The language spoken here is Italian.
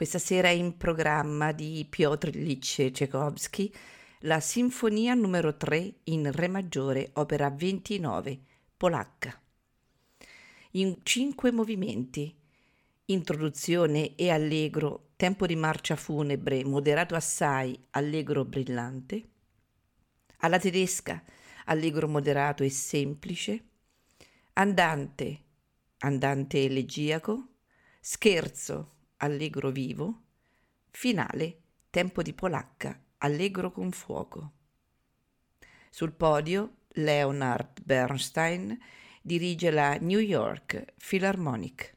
Questa sera è in programma di Piotr Ilyich Tchaikovsky la Sinfonia numero 3 in Re maggiore, opera 29, polacca. In cinque movimenti: introduzione e allegro, tempo di marcia funebre, moderato assai, allegro brillante. Alla tedesca, allegro moderato e semplice. Andante, andante elegiaco, scherzo, allegro vivo, finale, tempo di polacca, allegro con fuoco. Sul podio Leonard Bernstein dirige la New York Philharmonic.